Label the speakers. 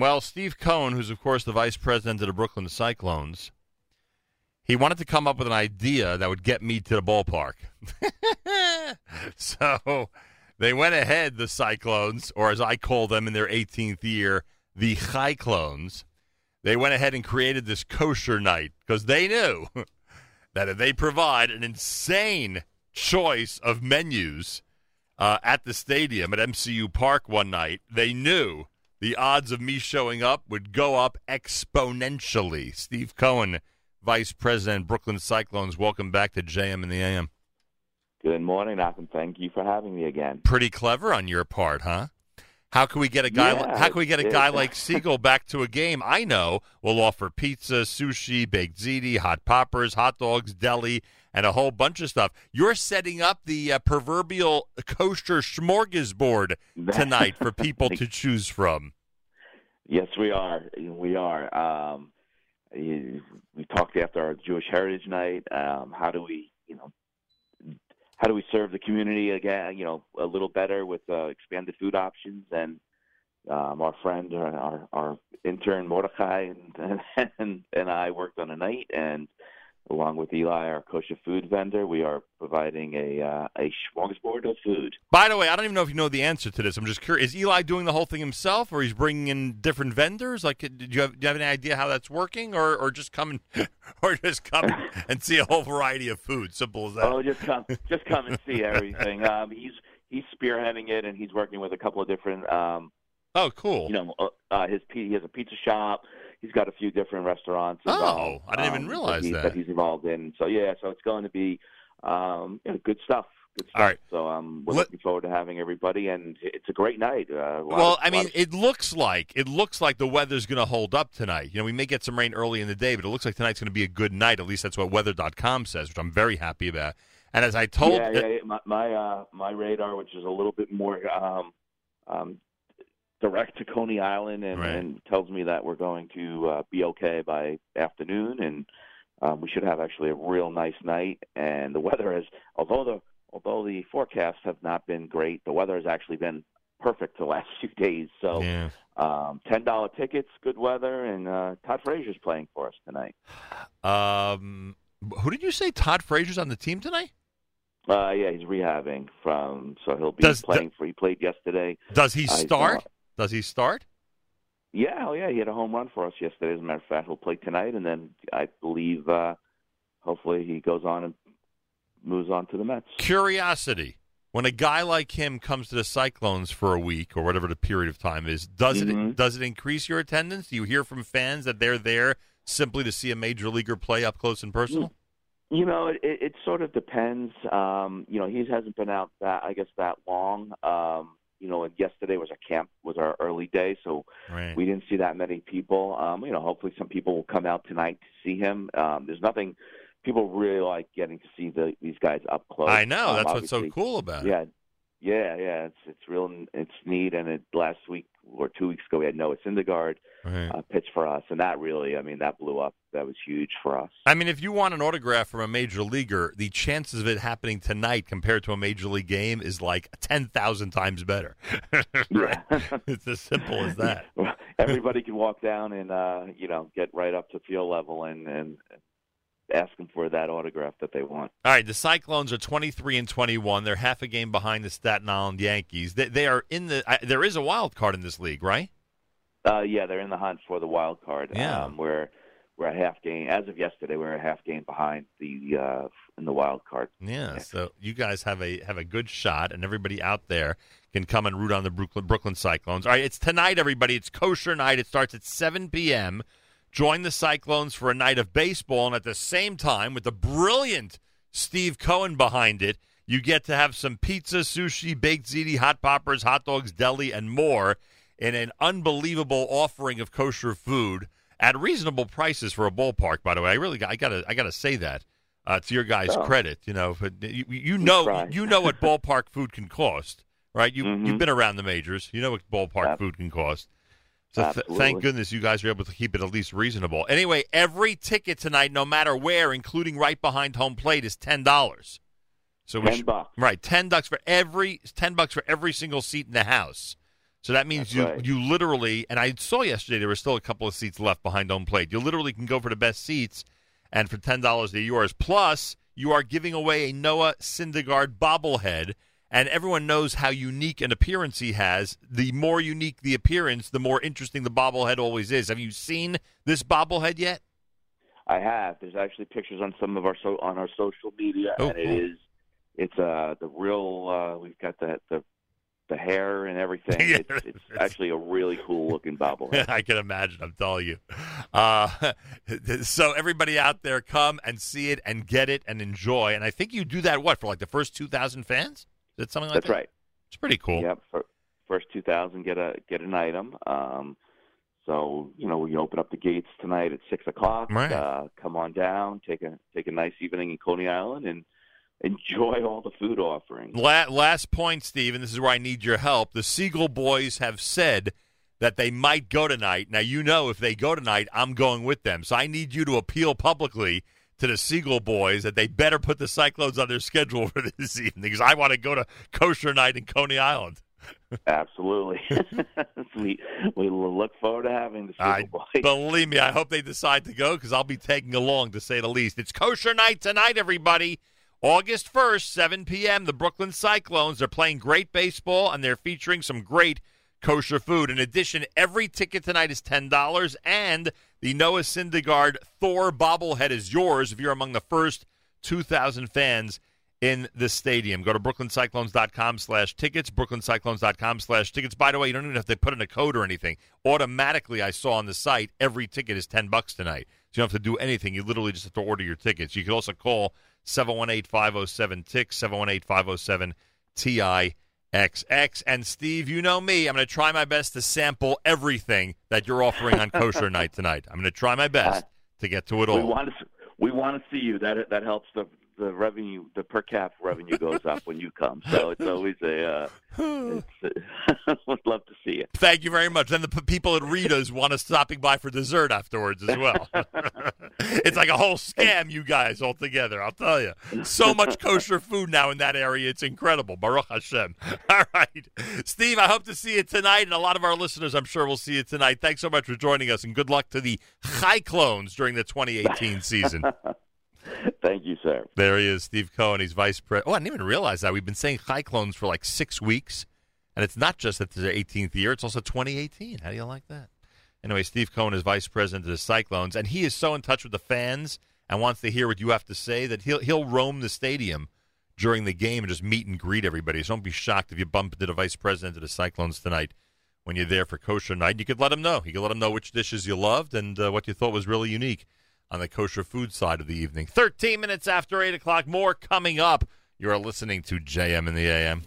Speaker 1: Well, Steve Cohen, who's of course the vice president of the Brooklyn Cyclones, he wanted to come up with an idea that would get me to the ballpark. so they went ahead, the Cyclones, or as I call them in their 18th year, the Cyclones. They went ahead and created this kosher night because they knew that if they provide an insane choice of menus uh, at the stadium at MCU Park one night, they knew the odds of me showing up would go up exponentially. Steve Cohen, Vice President, Brooklyn Cyclones, welcome back to JM in the AM.
Speaker 2: Good morning, Nachum. Thank you for having me again.
Speaker 1: Pretty clever on your part, huh? How can we get a guy?
Speaker 2: Yeah,
Speaker 1: how can we get a guy like Segal back to a game? I know we'll offer pizza, sushi, baked ziti, hot poppers, hot dogs, deli, and a whole bunch of stuff. You're setting up the uh, proverbial kosher smorgasbord tonight for people to choose from.
Speaker 2: Yes, we are. We are. Um, we talked after our Jewish Heritage Night. Um, how do we, you know, how do we serve the community again? You know, a little better with uh, expanded food options. And um, our friend, uh, our our intern Mordechai, and and and I worked on a night, and along with Eli, our kosher food vendor, we are providing a uh, a smorgasbord of food.
Speaker 1: By the way, I don't even know if you know the answer to this. I'm just curious. Is Eli doing the whole thing himself, or he's bringing in different vendors? Like, did you have, do you have any idea how that's working, or or just come and or just come and see a whole variety of food? Simple as that.
Speaker 2: Oh, just come, just come and see everything. Um, he's he's spearheading it, and he's working with a couple of different, um,
Speaker 1: Oh, cool.
Speaker 2: you know, uh, uh, his he has a pizza shop. He's got a few different restaurants.
Speaker 1: Oh, I didn't even
Speaker 2: um,
Speaker 1: realize
Speaker 2: he,
Speaker 1: that.
Speaker 2: that he's involved in. So yeah, so it's going to be um, you know, good stuff. Good stuff.
Speaker 1: All right.
Speaker 2: So um, we're
Speaker 1: Let-
Speaker 2: looking forward to having everybody, and it's a great night. Uh, a
Speaker 1: well,
Speaker 2: of-
Speaker 1: I mean,
Speaker 2: of-
Speaker 1: it looks like it looks like the weather's going to hold up tonight. You know, we may get some rain early in the day, but it looks like tonight's going to be a good night. At least that's what Weather.com says, which I'm very happy about. And as I told,
Speaker 2: yeah, yeah, yeah. My my, uh, my radar, which is a little bit more um, um, direct to Coney Island, and,
Speaker 1: Right.
Speaker 2: and tells me that we're going to uh, be okay by afternoon, and um, we should have actually a real nice night. And the weather has, although the although the forecasts have not been great, the weather has actually been perfect the last few days. So
Speaker 1: yeah.
Speaker 2: um, ten dollar tickets, good weather, and uh, Todd Frazier's playing for us tonight.
Speaker 1: Um, who did you say Todd Frazier's on the team tonight?
Speaker 2: Uh, yeah, he's rehabbing from, so he'll be
Speaker 1: Does-
Speaker 2: playing for. He played yesterday.
Speaker 1: Does he
Speaker 2: Uh,
Speaker 1: start? Does he start?
Speaker 2: Yeah, oh yeah, he had a home run for us yesterday. As a matter of fact, he'll play tonight, and then I believe, uh, hopefully, he goes on and moves on to the Mets.
Speaker 1: Curiosity. When a guy like him comes to the Cyclones for a week or whatever the period of time is, does it
Speaker 2: Mhm.
Speaker 1: does it increase your attendance? Do you hear from fans that they're there simply to see a major leaguer play up close and personal?
Speaker 2: You know, it, it, it sort of depends. Um, you know, he hasn't been out that I guess that long. Um, you know, and yesterday was a camp was our early day, so
Speaker 1: Right.
Speaker 2: we didn't see that many people. Um, you know, hopefully some people will come out tonight to see him. Um, there's nothing. People really like getting to see the, these guys up close.
Speaker 1: I know
Speaker 2: Um,
Speaker 1: that's what's so cool about it.
Speaker 2: Yeah, yeah, yeah. It's it's real. It's neat. And it last week or two weeks ago, we had Noah Syndergaard
Speaker 1: Right.
Speaker 2: uh, pitch for us, and that really, I mean, that blew up. That was huge for us.
Speaker 1: I mean, if you want an autograph from a major leaguer, the chances of it happening tonight compared to a major league game is like ten thousand times better. right? It's as simple as that.
Speaker 2: Everybody can walk down and uh, you know get right up to field level and and ask them for that autograph that they want.
Speaker 1: All right, the Cyclones are 23 and 21. They're half a game behind the Staten Island Yankees. They, they are in the. Uh, there is a wild card in this league, right?
Speaker 2: Uh, yeah, they're in the hunt for the wild card.
Speaker 1: Yeah.
Speaker 2: Um, we're we're a half game as of yesterday. We're a half game behind the uh, in the wild card.
Speaker 1: Yeah. So you guys have a have a good shot, and everybody out there can come and root on the Brooklyn Brooklyn Cyclones. All right, it's tonight, everybody. It's kosher night. It starts at 7 p.m. Join the Cyclones for a night of baseball, and at the same time, with the brilliant Steve Cohen behind it, you get to have some pizza, sushi, baked ziti, hot poppers, hot dogs, deli, and more in an unbelievable offering of kosher food at reasonable prices for a ballpark. By the way, I really got, I gotta I gotta say that uh, to your guys'
Speaker 2: Oh.
Speaker 1: credit. You know, you, you know you know what ballpark food can cost, right? You
Speaker 2: Mhm.
Speaker 1: you've been around the majors. You know what ballpark food can cost. So th- thank goodness you guys are able to keep it at least reasonable. Anyway, every ticket tonight, no matter where, including right behind home plate, is ten dollars. So
Speaker 2: Ten
Speaker 1: should,
Speaker 2: bucks.
Speaker 1: right ten bucks for every ten bucks for every single seat in the house. So that means
Speaker 2: That's
Speaker 1: you
Speaker 2: right.
Speaker 1: you literally and I saw yesterday there were still a couple of seats left behind home plate. You literally can go for the best seats and for ten dollars they're yours. Plus, you are giving away a Noah Syndergaard bobblehead, and everyone knows how unique an appearance he has. The more unique the appearance, the more interesting the bobblehead always is. Have you seen this bobblehead yet?
Speaker 2: I have. There's actually pictures on some of our so on our social media,
Speaker 1: Oh,
Speaker 2: and it
Speaker 1: cool.
Speaker 2: is it's uh the real. Uh, we've got the the the hair and everything.
Speaker 1: Yeah,
Speaker 2: it's, it's
Speaker 1: it's-
Speaker 2: actually a really cool looking bobblehead.
Speaker 1: I can imagine. I'm telling you. Uh, so everybody out there, come and see it and get it and enjoy. And I think you do that. What for? Like the first two thousand fans? Something like
Speaker 2: That's
Speaker 1: that?
Speaker 2: right.
Speaker 1: It's pretty cool.
Speaker 2: Yep. For, first 2,000 get a get an item. Um, so you know we open up the gates tonight at six o'clock.
Speaker 1: Right.
Speaker 2: Uh, come on down, take a take a nice evening in Coney Island, and enjoy all the food offerings.
Speaker 1: La- last point, Steve, and this is where I need your help. The Segal boys have said that they might go tonight. Now, you know, if they go tonight, I'm going with them. So I need you to appeal publicly to the Segal boys that they better put the Cyclones on their schedule for this evening because I want to go to kosher night in Coney Island.
Speaker 2: Absolutely. we we look forward to having the Super
Speaker 1: I believe me, I hope they decide to go because I'll be tagging along to say the least. It's kosher night tonight, everybody. August 1st, 7 p.m. The Brooklyn Cyclones. They're playing great baseball and they're featuring some great kosher food. In addition, every ticket tonight is $10 and the Noah Syndergaard Thor bobblehead is yours if you're among the first 2,000 fans in the stadium. Go to brooklyncyclones.com slash tickets, brooklyncyclones.com slash tickets. By the way, you don't even have to put in a code or anything. Automatically, I saw on the site, every ticket is 10 bucks tonight. So you don't have to do anything. You literally just have to order your tickets. You can also call 718-507-TICK, 718-507-TIXX. And Steve, you know me. I'm going to try my best to sample everything that you're offering on kosher night tonight. I'm going to try my best uh, to get to it all.
Speaker 2: we want to we want to see you. That that helps the the revenue, the per cap revenue goes up when you come. So it's always a. Uh, it's, would love to see it.
Speaker 1: Thank you very much. Then the p- people at Rita's want us stopping by for dessert afterwards as well. it's like a whole scam, you guys, all together. I'll tell you. So much kosher food now in that area. It's incredible. Baruch Hashem. All right. Steve, I hope to see you tonight, and a lot of our listeners, I'm sure, will see you tonight. Thanks so much for joining us, and good luck to the Cyclones during the 2018 season.
Speaker 2: Thank you, sir.
Speaker 1: There he is, Steve Cohen. He's vice president. Oh, I didn't even realize that. We've been saying Cyclones for like six weeks. And it's not just that it's their 18th year, it's also 2018. How do you like that? Anyway, Steve Cohen is vice president of the Cyclones, and he is so in touch with the fans and wants to hear what you have to say that he'll he'll roam the stadium during the game and just meet and greet everybody. So don't be shocked if you bump into the vice president of the Cyclones tonight when you're there for kosher night. You could let him know. You could let him know which dishes you loved and uh, what you thought was really unique on the kosher food side of the evening. 13 minutes after 8 o'clock, more coming up. You are listening to JM in the AM.